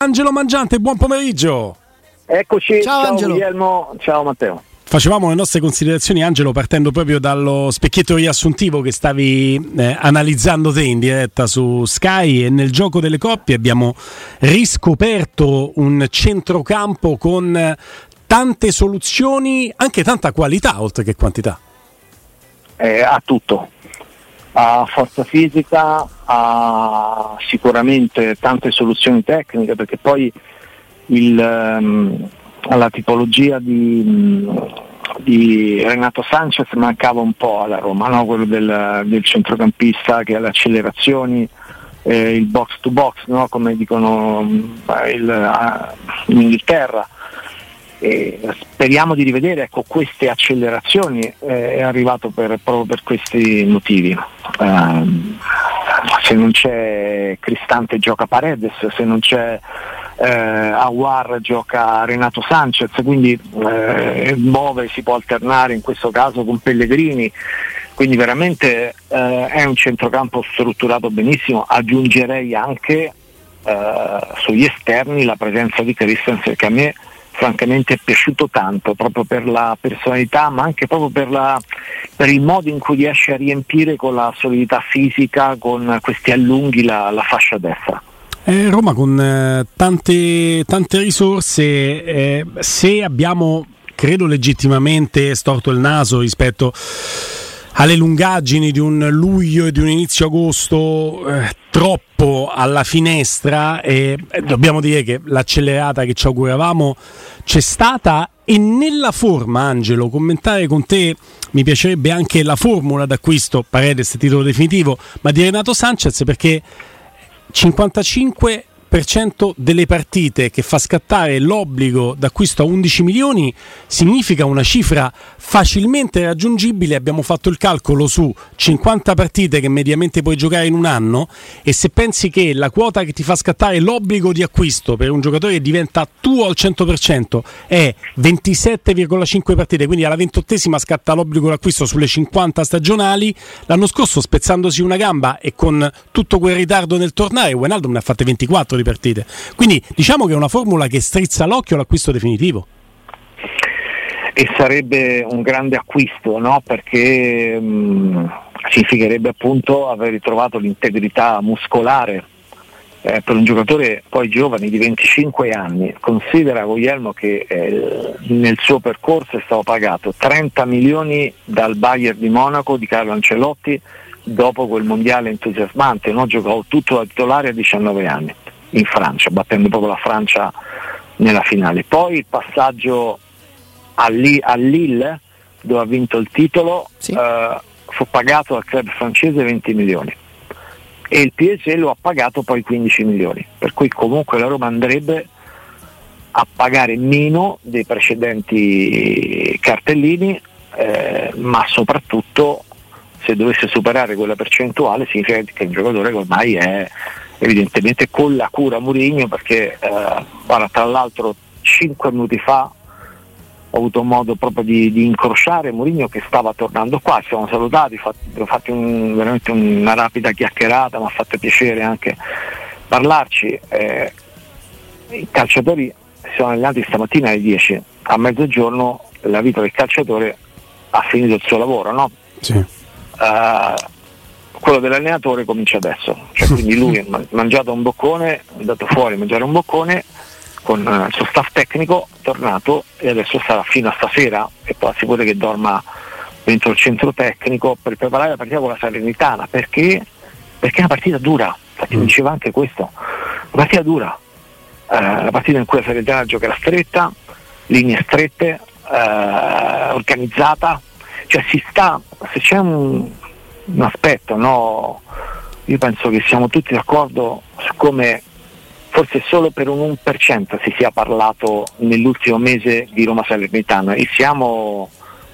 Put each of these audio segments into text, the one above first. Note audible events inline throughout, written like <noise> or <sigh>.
Angelo Mangiante, buon pomeriggio. Eccoci, Ciao, ciao, Angelo. Guglielmo, ciao Matteo. Facevamo le nostre considerazioni, Angelo, partendo proprio dallo specchietto riassuntivo che stavi eh, analizzando te in diretta su Sky e nel gioco delle coppie abbiamo riscoperto un centrocampo con tante soluzioni, anche tanta qualità oltre che quantità. Eh, ha tutto, ha forza fisica, ha sicuramente tante soluzioni tecniche perché poi il, ehm, la tipologia di, di Renato Sanchez mancava un po' alla Roma, no? quello del, del centrocampista che ha le accelerazioni, eh, il box to box, no? come dicono mm, il- ah, in Inghilterra. E speriamo di rivedere ecco, queste accelerazioni, eh, è arrivato per- proprio per questi motivi. Ehm, se non c'è Cristante gioca Paredes, se non c'è eh, Aguar gioca Renato Sanchez, quindi eh, Bove si può alternare in questo caso con Pellegrini, quindi veramente eh, è un centrocampo strutturato benissimo, aggiungerei anche eh, sugli esterni la presenza di Christensen che a me francamente è piaciuto tanto proprio per la personalità ma anche proprio per, la- per il modo in cui riesce a riempire con la solidità fisica, con questi allunghi la, la fascia destra. Eh, Roma con eh, tante, tante risorse, eh, se abbiamo, credo legittimamente, storto il naso rispetto alle lungaggini di un luglio e di un inizio agosto eh, troppo alla finestra e eh, dobbiamo dire che l'accelerata che ci auguravamo c'è stata e nella forma Angelo commentare con te mi piacerebbe anche la formula d'acquisto Paredes titolo definitivo ma di Renato Sanchez perché 55% delle partite che fa scattare l'obbligo d'acquisto a 11 milioni significa una cifra facilmente raggiungibile. Abbiamo fatto il calcolo su 50 partite che mediamente puoi giocare in un anno e se pensi che la quota che ti fa scattare l'obbligo di acquisto per un giocatore che diventa tuo al 100% è 27,5 partite, quindi alla ventottesima scatta l'obbligo d'acquisto sulle 50 stagionali. L'anno scorso spezzandosi una gamba e con tutto quel ritardo nel tornare, Wijnaldum ne ha fatte 24 di partite. Quindi diciamo che è una formula che strizza l'occhio all'acquisto definitivo. e sarebbe un grande acquisto no? perché mh, significherebbe appunto aver ritrovato l'integrità muscolare eh, per un giocatore poi giovane di 25 anni. Considera Guglielmo che eh, nel suo percorso è stato pagato 30 milioni dal Bayern di Monaco di Carlo Ancelotti dopo quel mondiale entusiasmante, no? giocò tutto da titolare a 19 anni in Francia, battendo proprio la Francia nella finale. Poi il passaggio a, Li- a Lille, dove ha vinto il titolo, Sì. eh, fu pagato dal club francese 20 milioni e il PSG lo ha pagato poi 15 milioni, per cui comunque la Roma andrebbe a pagare meno dei precedenti cartellini, eh, ma soprattutto se dovesse superare quella percentuale significa che il giocatore ormai è evidentemente con la cura Murigno perché eh, guarda, tra l'altro 5 minuti fa ho avuto modo proprio di, di incrociare Mourinho che stava tornando qua, ci siamo salutati, abbiamo fatto un- veramente una rapida chiacchierata, mi ha fatto piacere anche parlarci. eh, I calciatori si sono allenati stamattina alle 10, a mezzogiorno la vita del calciatore ha finito il suo lavoro, no? Sì. Eh, quello dell'allenatore comincia adesso, cioè, quindi lui <laughs> ha man- mangiato un boccone, è andato fuori a mangiare un boccone con eh, il suo staff tecnico, è tornato e adesso sarà fino a stasera e poi si vuole che dorma dentro il centro tecnico per preparare la partita con la Salernitana, perché? Perché è una partita dura, infatti mi diceva anche questo, una partita dura, Eh, la partita in cui la Salernitana giocherà stretta, linee strette, eh, organizzata, cioè si sta, se c'è un, un aspetto, no, io penso che siamo tutti d'accordo su come forse solo per un 1% si sia parlato nell'ultimo mese di Roma Salernitana e siamo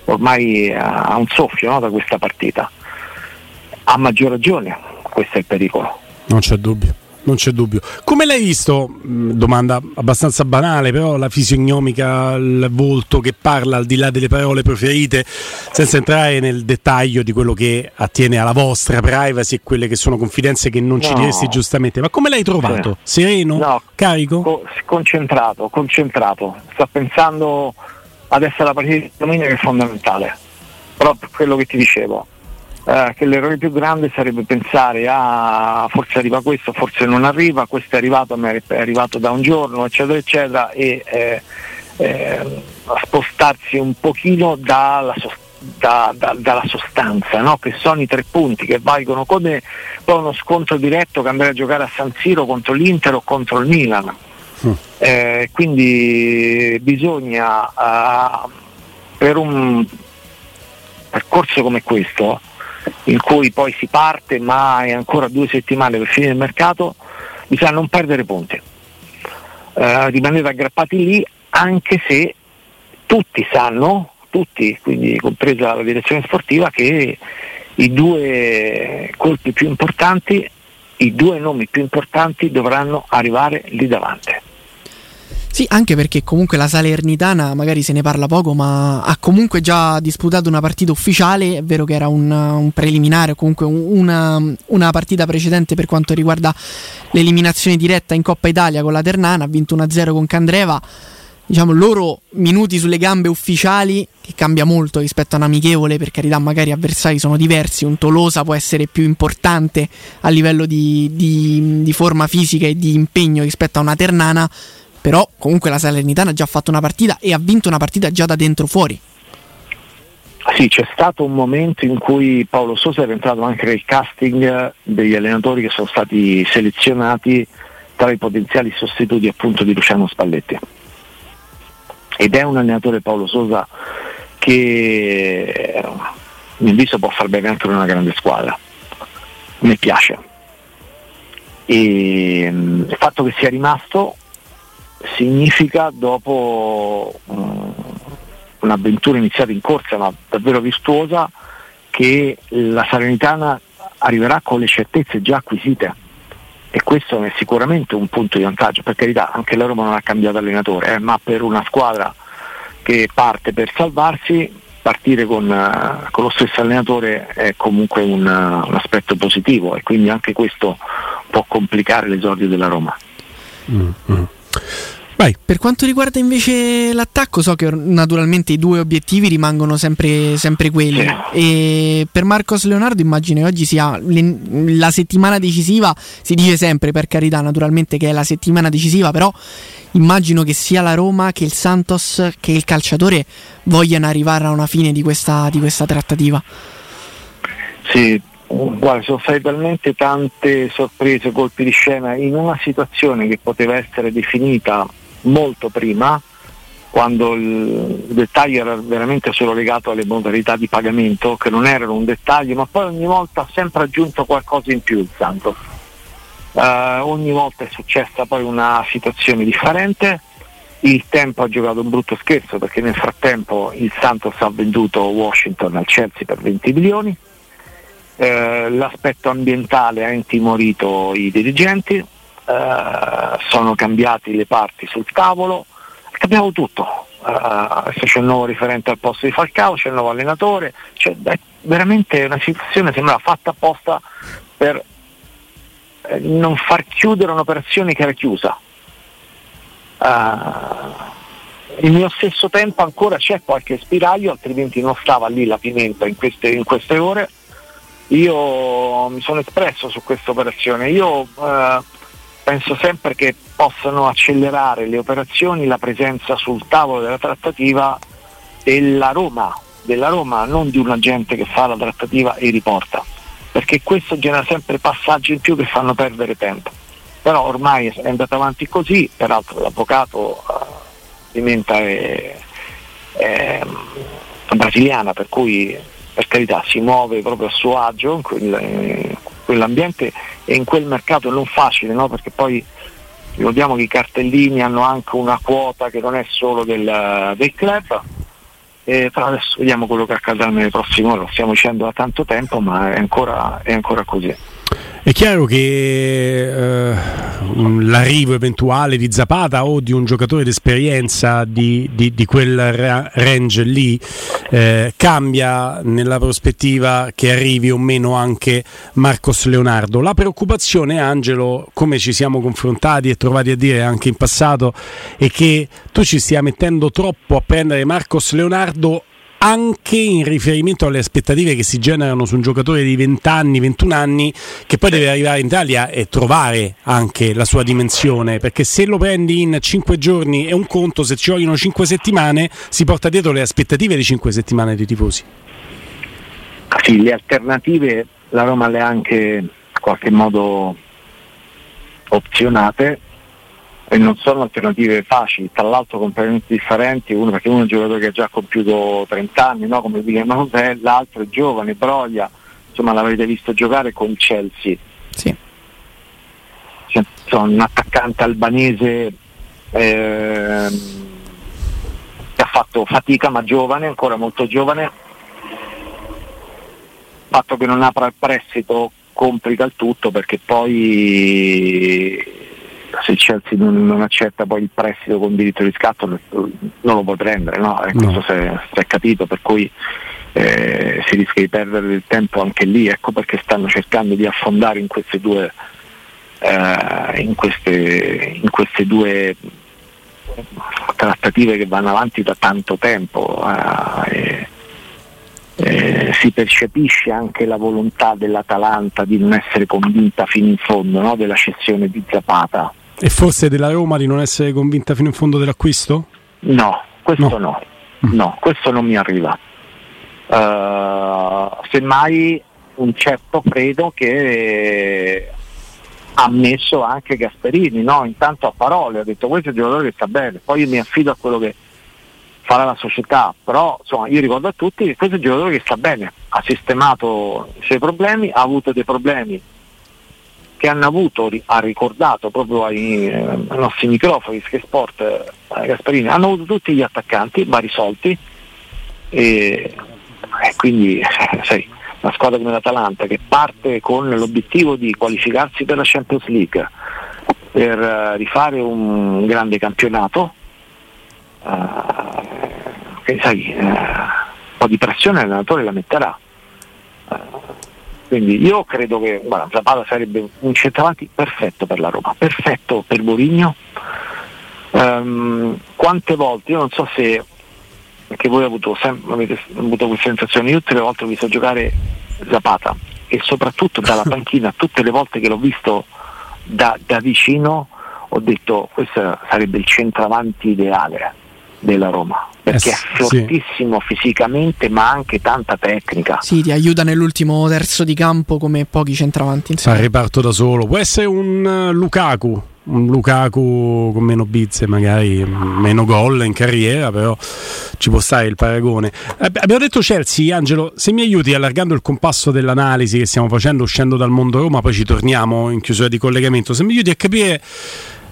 ormai a, un soffio no, da questa partita. A maggior ragione, questo è il pericolo. Non c'è dubbio. Non c'è dubbio. Come l'hai visto? Mm, domanda abbastanza banale, però la fisionomica, il volto che parla al di là delle parole preferite, senza entrare nel dettaglio di quello che attiene alla vostra privacy e quelle che sono confidenze che non no. ci diresti giustamente. Ma come l'hai trovato? Sereno? No. Carico? Co- concentrato, concentrato. Sto pensando adesso alla partita di domenica che è fondamentale. Proprio quello che ti dicevo eh, che l'errore più grande sarebbe pensare a ah, forse arriva questo, forse non arriva, questo è arrivato, ma è arrivato da un giorno, eccetera, eccetera, e eh, eh, spostarsi un pochino dalla, da, da, dalla sostanza, no? che sono i tre punti che valgono come poi uno scontro diretto che andrà a giocare a San Siro contro l'Inter o contro il Milan. Mm. Eh, quindi bisogna uh, per un percorso come questo in cui poi si parte ma è ancora due settimane per finire il mercato, bisogna non perdere punti, eh, rimanere aggrappati lì anche se tutti sanno, tutti, quindi compresa la direzione sportiva, che i due colpi più importanti, i due nomi più importanti dovranno arrivare lì davanti. Sì, anche perché comunque la Salernitana magari se ne parla poco, ma ha comunque già disputato una partita ufficiale. È vero che era un, un preliminare o comunque una, una, partita precedente per quanto riguarda l'eliminazione diretta in Coppa Italia con la Ternana. Ha vinto 1-0 con Candreva. Diciamo loro minuti sulle gambe ufficiali, che cambia molto rispetto a un amichevole. Per carità, magari avversari sono diversi. Un Tolosa può essere più importante a livello di, di, di forma fisica e di impegno rispetto a una Ternana però comunque la Salernitana ha già fatto una partita e ha vinto una partita già da dentro fuori. Sì, c'è stato un momento in cui Paolo Sosa era entrato anche nel casting degli allenatori che sono stati selezionati tra i potenziali sostituti appunto di Luciano Spalletti. Ed è un allenatore Paolo Sosa che a mio avviso può far bene anche una grande squadra. Mi piace. E il fatto che sia rimasto significa dopo um, un'avventura iniziata in corsa ma davvero virtuosa che la Salernitana arriverà con le certezze già acquisite e questo è sicuramente un punto di vantaggio, per carità anche la Roma non ha cambiato allenatore, eh, ma per una squadra che parte per salvarsi, partire con, uh, con lo stesso allenatore è comunque un, uh, un, aspetto positivo e quindi anche questo può complicare l'esordio della Roma. Mm-hmm. Vai. Per quanto riguarda invece l'attacco, so che naturalmente i due obiettivi rimangono sempre, sempre quelli. Sì. E per Marcos Leonardo immagino che oggi sia la settimana decisiva, si dice sempre per carità naturalmente che è la settimana decisiva, però immagino che sia la Roma che il Santos che il calciatore vogliano arrivare a una fine di questa, di questa trattativa. Sì, Guarda, sono state talmente tante sorprese, colpi di scena in una situazione che poteva essere definita molto prima, quando il dettaglio era veramente solo legato alle modalità di pagamento, che non erano un dettaglio, ma poi ogni volta ha sempre aggiunto qualcosa in più il Santos. Uh, ogni volta è successa poi una situazione differente, il tempo ha giocato un brutto scherzo perché nel frattempo il Santos ha venduto Washington al Chelsea per 20 milioni, uh, l'aspetto ambientale ha intimorito i dirigenti, eh, sono cambiati le parti sul tavolo, è cambiato tutto. Uh, c'è il nuovo riferente al posto di Falcao, c'è il nuovo allenatore, cioè, è veramente una situazione sembra fatta apposta per eh, non far chiudere un'operazione che era chiusa. Uh, il mio stesso tempo ancora c'è qualche spiraglio, altrimenti non stava lì la pimenta in queste, in queste ore. Io mi sono espresso su questa operazione. Io uh, penso sempre che possano accelerare le operazioni la presenza sul tavolo della trattativa della Roma, della Roma, non di un agente che fa la trattativa e riporta, perché questo genera sempre passaggi in più che fanno perdere tempo. Però ormai è andato avanti così, peraltro l'avvocato uh, diventa è, è, brasiliana, per cui per carità si muove proprio a suo agio in, quel, quell'ambiente e in quel mercato non facile, no? perché poi ricordiamo che i cartellini hanno anche una quota che non è solo del, del club, eh, però adesso vediamo quello che accadrà nelle prossime ore, lo stiamo dicendo da tanto tempo, ma è ancora, è ancora così. È chiaro che eh, l'arrivo eventuale di Zapata o di un giocatore d'esperienza di, di, di quel range lì eh, cambia nella prospettiva che arrivi o meno anche Marcos Leonardo. La preoccupazione, Angelo, come ci siamo confrontati e trovati a dire anche in passato, è che tu ci stia mettendo troppo a prendere Marcos Leonardo anche in riferimento alle aspettative che si generano su un giocatore di 20 anni, 21 anni, che poi deve arrivare in Italia e trovare anche la sua dimensione, perché se lo prendi in 5 giorni è un conto, se ci vogliono 5 settimane si porta dietro le aspettative di 5 settimane dei tifosi. Sì, le alternative la Roma le ha anche in qualche modo opzionate e non sono alternative facili, tra l'altro completamente differenti, uno perché uno è un giocatore che ha già compiuto 30 anni, no? come William <laughs> José, l'altro è giovane, Broglia, insomma l'avrete visto giocare con il Chelsea. Sì. Cioè, un attaccante albanese eh, che ha fatto fatica ma giovane, ancora molto giovane, il fatto che non apra il prestito complica il tutto perché poi se il Chelsea non, non, accetta poi il prestito con diritto di scatto non lo può prendere, no? E questo no. si è capito, per cui eh, si rischia di perdere del tempo anche lì, ecco perché stanno cercando di affondare in queste due, eh, in queste, in queste due trattative che vanno avanti da tanto tempo. Eh, eh, si percepisce anche la volontà dell'Atalanta di non essere convinta fino in fondo no? della cessione di Zapata. E forse della Roma di non essere convinta fino in fondo dell'acquisto? No, questo no, no, mm. no questo non mi arriva. Uh, semmai un certo credo che ha messo anche Gasperini, no? intanto a parole ha detto questo è il giocatore che sta bene, poi io mi affido a quello che farà la società, però insomma, io ricordo a tutti che questo è un giocatore che sta bene, ha sistemato i suoi problemi, ha avuto dei problemi che hanno avuto, ha ricordato proprio ai, eh, ai nostri microfoni, Sky Sport, eh, Gasparini, hanno avuto tutti gli attaccanti, va risolti e, e quindi sai, una squadra come l'Atalanta che parte con l'obiettivo di qualificarsi per la Champions League, per uh, rifare un grande campionato, uh, che sai, uh, un po' di pressione l'allenatore la metterà. Quindi io credo che guarda, Zapata sarebbe un centravanti perfetto per la Roma, perfetto per Borigno. Um, quante volte, io non so se perché voi avete avuto, sem- avete avuto questa sensazione, io tutte le volte ho visto giocare Zapata e soprattutto dalla <laughs> panchina, tutte le volte che l'ho visto da, da vicino ho detto questo sarebbe il centravanti ideale della Roma perché eh, è fortissimo sì. fisicamente ma anche tanta tecnica. Sì, ti aiuta nell'ultimo terzo di campo come pochi centravanti. Fa riparto da solo, può essere un uh, Lukaku, un Lukaku con meno bizze, magari meno gol in carriera, però ci può stare il paragone. Abbiamo detto Chelsea, Angelo, se mi aiuti allargando il compasso dell'analisi che stiamo facendo uscendo dal mondo Roma, poi ci torniamo in chiusura di collegamento, se mi aiuti a capire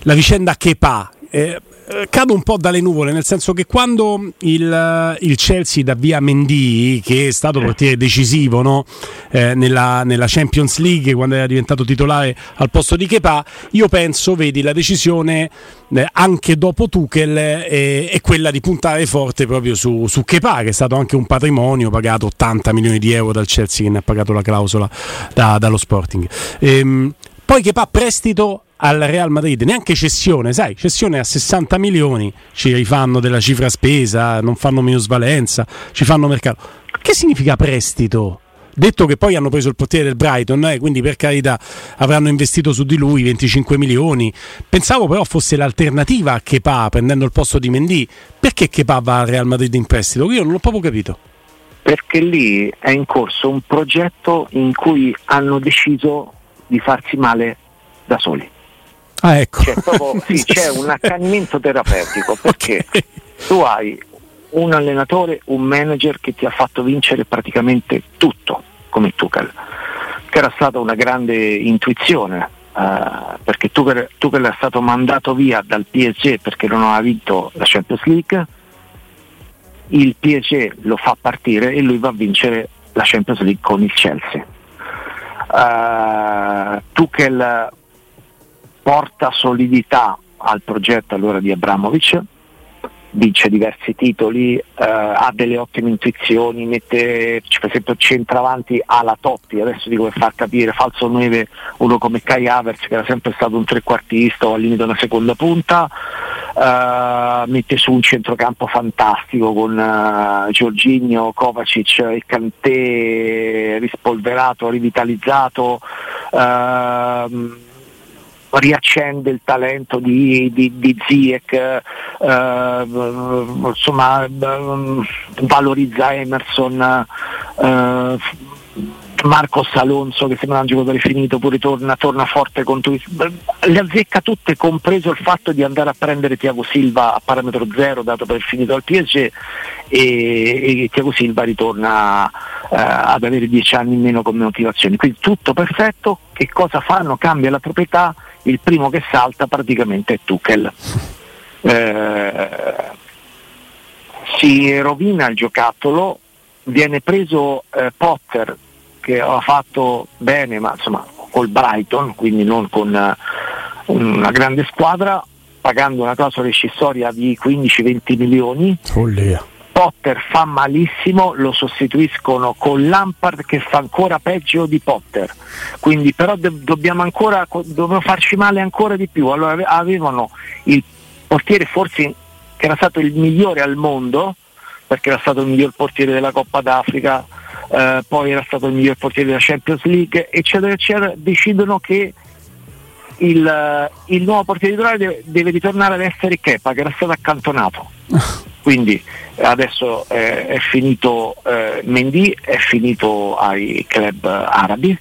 la vicenda Kepa. Eh, eh, cado un po' dalle nuvole, nel senso che quando il, eh, il Chelsea dà via Mendy, che è stato portiere decisivo no? eh, nella, nella, Champions League, quando era diventato titolare al posto di Kepa, io penso, vedi, la decisione eh, anche dopo Tuchel eh, è quella di puntare forte proprio su, su Kepa, che è stato anche un patrimonio pagato 80 milioni di euro dal Chelsea, che ne ha pagato la clausola da, dallo Sporting. Ehm, poi Kepa prestito al Real Madrid, neanche cessione, sai, cessione a 60 milioni, ci rifanno della cifra spesa, non fanno minusvalenza, ci fanno mercato. Che significa prestito? Detto che poi hanno preso il portiere del Brighton, eh, quindi per carità avranno investito su di lui 25 milioni. Pensavo però fosse l'alternativa a Kepa prendendo il posto di Mendy. Perché Kepa va al Real Madrid in prestito? Io non l'ho proprio capito. Perché lì è in corso un progetto in cui hanno deciso di farsi male da soli. Ah, ecco. C'è, proprio, <laughs> sì, c'è un accanimento terapeutico <laughs> perché okay. tu hai un allenatore, un manager che ti ha fatto vincere praticamente tutto, come Tuchel, che era stata una grande intuizione, eh, perché Tuchel, Tuchel è stato mandato via dal PSG perché non aveva vinto la Champions League, il PSG lo fa partire e lui va a vincere la Champions League con il Chelsea Uh, Tuchel porta solidità al progetto allora di Abramovic, vince diversi titoli, eh, ha delle ottime intuizioni, mette per esempio centravanti alla Totti, adesso dico per far capire, falso 9 uno come Kai Havers che era sempre stato un trequartista o al limite una seconda punta, eh, mette su un centrocampo fantastico con uh, Giorginio, Kovacic e Cantè rispolverato, rivitalizzato. Uh, riaccende il talento di, di, di Ziek, eh, insomma, eh, valorizza Emerson. Eh, Marcos Alonso che sembra un giocatore finito, pure torna, torna forte contro le azzecca tutte, compreso il fatto di andare a prendere Tiago Silva a parametro zero dato per finito al PSG e, e Tiago Silva ritorna eh, ad avere dieci anni in meno come motivazioni. Quindi tutto perfetto, che cosa fanno? Cambia la proprietà, il primo che salta praticamente è Tuchel. Eh, si rovina il giocattolo, viene preso eh, Potter che ha fatto bene, ma insomma col Brighton, quindi non con uh, una grande squadra, pagando una clausola rescissoria di 15-20 milioni. Follia. Potter fa malissimo, lo sostituiscono con Lampard che fa ancora peggio di Potter. Quindi però de- dobbiamo ancora dobbiamo farci male ancora di più. Allora avevano il portiere forse che era stato il migliore al mondo, perché era stato il miglior portiere della Coppa d'Africa, eh, poi era stato il miglior portiere della Champions League, eccetera, eccetera, decidono che il, il nuovo portiere titolare deve, deve, ritornare ad essere Kepa, che era stato accantonato. <laughs> Quindi adesso eh, è finito eh, Mendy, è finito ai club arabi.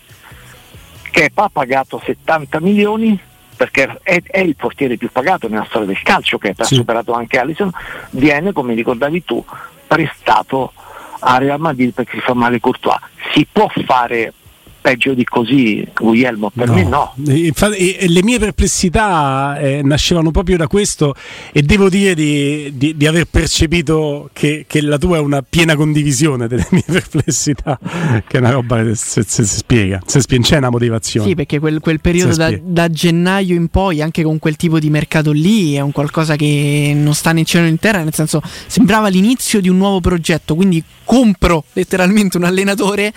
Kepa ha pagato 70 milioni perché è, è, il portiere più pagato nella storia del calcio, che sì. ha superato anche Allison, viene, come ricordavi tu, prestato a Real Madrid perché si fa male Courtois. Si può fare peggio di così, Guglielmo, per no. me no. Infatti, le mie perplessità eh, nascevano proprio da questo e devo dire di, di, di aver percepito che, che, la tua è una piena condivisione delle mie <laughs> perplessità, che è una roba che si, si, si spiega, si spiega, c'è una motivazione. Sì, perché quel, quel periodo da, da, gennaio in poi, anche con quel tipo di mercato lì, è un qualcosa che non sta né in cielo né in terra, nel senso sembrava l'inizio di un nuovo progetto, quindi compro letteralmente un allenatore,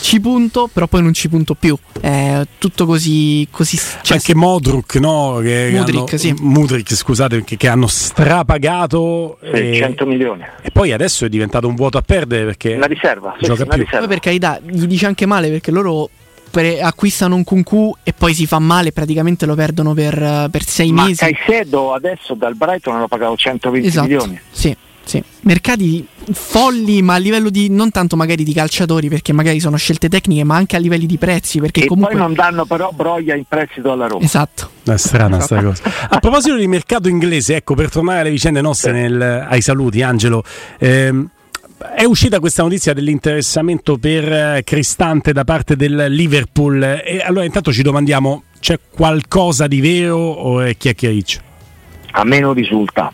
ci punto, però poi non ci punto più. È tutto così. così cioè, anche Modric, no? Che Mudrik, hanno, sì. Mudrik, scusate, che, che hanno strapagato. Sì, 100 milioni. E poi adesso è diventato un vuoto a perdere perché. Una riserva. Sì, gioca una più. riserva. Poi per carità, gli dice anche male perché loro acquistano un Kunku e poi si fa male praticamente lo perdono per, per sei Ma mesi. Ma Caicedo adesso dal Brighton hanno pagato 120 esatto, milioni. Sì. Sì. Mercati folli, ma a livello di non tanto magari di calciatori, perché magari sono scelte tecniche, ma anche a livelli di prezzi. Perché e comunque... poi non danno però broglia in prestito alla Roma. Esatto. È strana sta cosa. A proposito di mercato inglese, ecco, per tornare alle vicende nostre sì. nel, ai saluti, Angelo. Ehm, è uscita questa notizia dell'interessamento per Cristante da parte del Liverpool e allora intanto ci domandiamo c'è qualcosa di vero o è chiacchiericcio? A me non risulta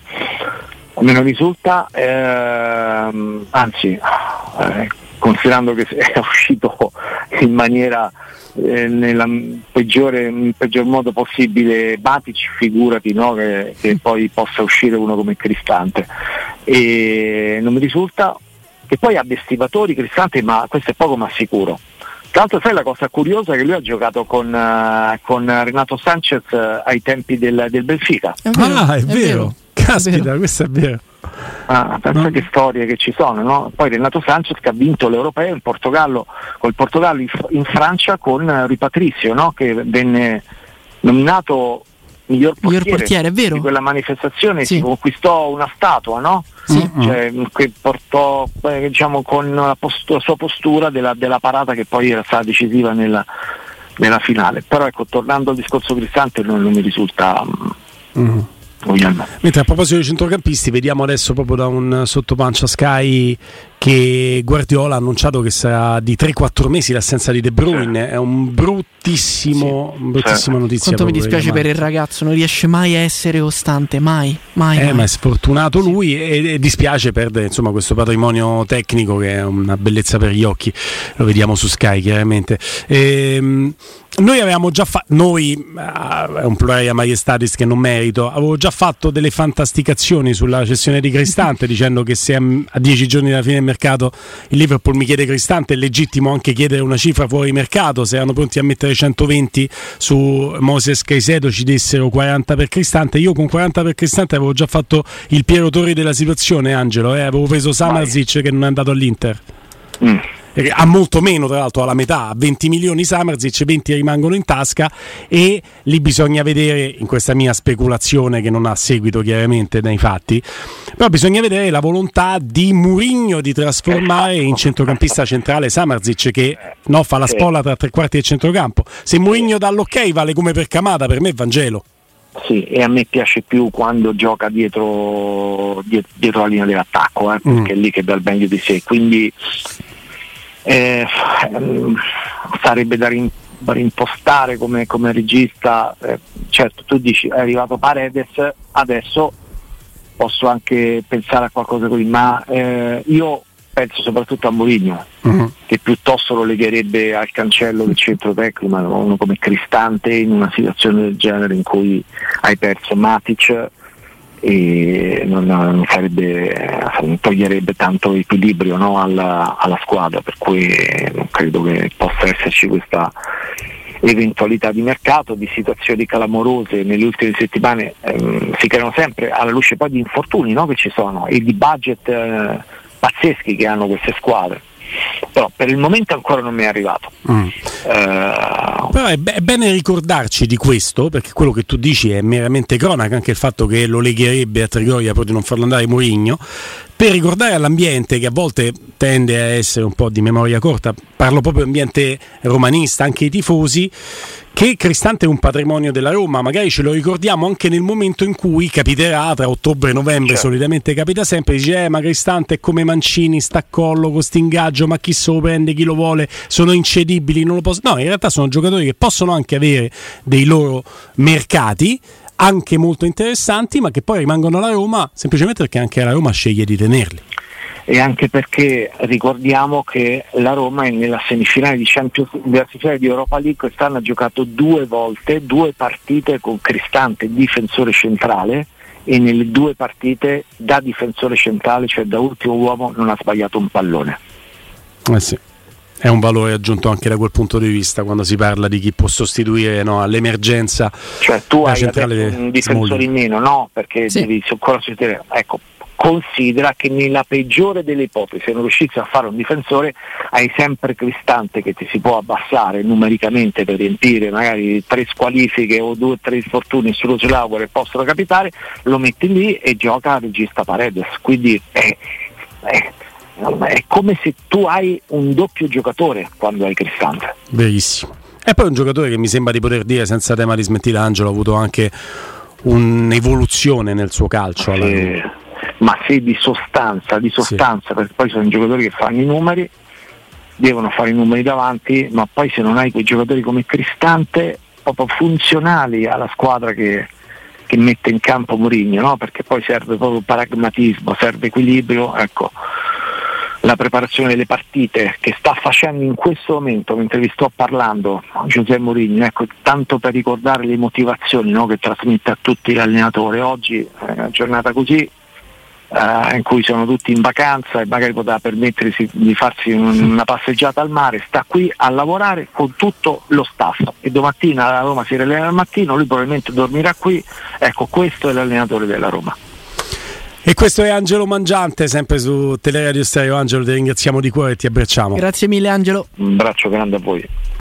me non risulta, ehm, anzi, eh, considerando che <laughs> è uscito in maniera eh, nel peggiore, peggior modo possibile Batic, figurati no, che, che, poi possa uscire uno come Cristante. E non mi risulta che poi abbia stimatori Cristante, ma questo è poco ma sicuro. Tra l'altro sai la cosa curiosa che lui ha giocato con, uh, con Renato Sanchez uh, ai tempi del, del Benfica. È vero, ah, è, è vero. Vero. Caspita, questo è vero. Ah, pensa no. che storie che ci sono, no? Poi Renato Sanchez che ha vinto l'Europeo in Portogallo, col Portogallo in, in Francia con Rui Patricio, no? Che venne nominato miglior portiere, miglior portiere, è vero. di quella manifestazione sì. si conquistò una statua, no? Sì. Cioè, che portò eh, diciamo, con la, post- la sua postura della, della, parata che poi era stata decisiva nella, nella finale. Però ecco, tornando al discorso Cristante non, non mi risulta mm. Mentre a proposito dei centrocampisti, vediamo adesso proprio da un sottopancia Sky che Guardiola ha annunciato che sarà di 3-4 mesi l'assenza di De Bruyne. Sì. È un bruttissimo, sì. bruttissima sì. notizia. Quanto mi dispiace per il ragazzo, non riesce mai a essere costante, mai. mai, eh, mai. Ma è sfortunato lui e, e, dispiace perdere insomma, questo patrimonio tecnico che è una bellezza per gli occhi. Lo vediamo su Sky chiaramente. Ehm, noi avevamo già fatto, noi, uh, è un plurale a Maiestatis che non merito, avevo già fatto delle fantasticazioni sulla cessione di Cristante <laughs> dicendo che se a dieci giorni dalla fine mercato il Liverpool mi chiede Cristante è legittimo anche chiedere una cifra fuori mercato, se erano pronti a mettere 120 su Moses Caicedo ci dessero 40 per Cristante, io con 40 per Cristante avevo già fatto il Piero Torri della situazione Angelo, eh? avevo preso Samarzic che non è andato all'Inter. Mm ha molto meno tra l'altro alla metà, 20 milioni Samarzic, 20 rimangono in tasca e lì bisogna vedere, in questa mia speculazione che non ha seguito chiaramente dai fatti, però bisogna vedere la volontà di Murigno di trasformare in centrocampista centrale Samarzic che no, fa la spola tra tre quarti del centrocampo. Se Murigno dà l'ok vale come per Camada, per me Vangelo. Sì, e a me piace più quando gioca dietro, dietro, dietro la linea dell'attacco, eh, perché mm. è lì che dà il meglio di sé. Quindi eh, sarebbe da, rim- rimpostare come, come regista, eh, certo tu dici è arrivato Paredes, adesso posso anche pensare a qualcosa così, ma eh, io penso soprattutto a Mourinho uh-huh. che piuttosto lo legherebbe al cancello del centro tecnico, uno come Cristante in una situazione del genere in cui hai perso Matic e non, non, sarebbe, toglierebbe tanto equilibrio no, alla, alla, squadra, per cui non credo che possa esserci questa eventualità di mercato, di situazioni clamorose nelle ultime settimane ehm, si creano sempre alla luce poi di infortuni no, che ci sono e di budget eh, pazzeschi che hanno queste squadre però per il momento ancora non mi è arrivato. Mm. Uh... Però è, è, bene ricordarci di questo, perché quello che tu dici è meramente cronaca, anche il fatto che lo legherebbe a Trigoria proprio di non farlo andare Mourinho, per ricordare all'ambiente che a volte tende a essere un po' di memoria corta, parlo proprio ambiente romanista, anche i tifosi, che Cristante è un patrimonio della Roma, magari ce lo ricordiamo anche nel momento in cui capiterà tra ottobre e novembre, certo. solitamente capita sempre, dice eh, ma Cristante è come Mancini, sta a collo con ingaggio, ma chi se lo prende, chi lo vuole, sono incedibili, non lo posso... No, in realtà sono giocatori che possono anche avere dei loro mercati, anche molto interessanti, ma che poi rimangono alla Roma semplicemente perché anche la Roma sceglie di tenerli e anche perché ricordiamo che la Roma è nella semifinale di, Champions, nella semifinale di Europa League quest'anno ha giocato due volte, due partite con Cristante difensore centrale e nelle due partite da difensore centrale, cioè da ultimo uomo, non ha sbagliato un pallone. Eh sì. È un valore aggiunto anche da quel punto di vista quando si parla di chi può sostituire no, all'emergenza. Cioè tu hai un difensore in meno, no? Perché sì. devi ancora sostituire. Ecco, considera che nella peggiore delle ipotesi, se non riuscissi a fare un difensore, hai sempre Cristante che ti si può abbassare numericamente per riempire magari tre squalifiche o due o tre infortuni sullo Slauer che possono capitare, lo metti lì e gioca a regista Paredes. Quindi è, è, è come se tu hai un doppio giocatore quando hai Cristante. Verissimo. E poi un giocatore che mi sembra di poter dire senza tema di smentire Angelo ha avuto anche un'evoluzione nel suo calcio. Sì ma sì di sostanza, di sostanza, sì. perché poi sono i giocatori che fanno i numeri, devono fare i numeri davanti, ma poi se non hai quei giocatori come Cristante, proprio funzionali alla squadra che, che mette in campo Mourinho, no? perché poi serve proprio pragmatismo, serve equilibrio, ecco, la preparazione delle partite che sta facendo in questo momento mentre vi sto parlando Giuseppe Mourinho, ecco, tanto per ricordare le motivazioni no? che trasmette a tutti l'allenatore, oggi è una giornata così Uh, in cui sono tutti in vacanza e magari potrà permettersi di farsi un, una passeggiata al mare, sta qui a lavorare con tutto lo staff e domattina la Roma si rileva al mattino, lui probabilmente dormirà qui, ecco questo è l'allenatore della Roma. E questo è Angelo Mangiante, sempre su Teleradio Stereo. Angelo, ti ringraziamo di cuore e ti abbracciamo. Grazie mille Angelo. Un braccio grande a voi.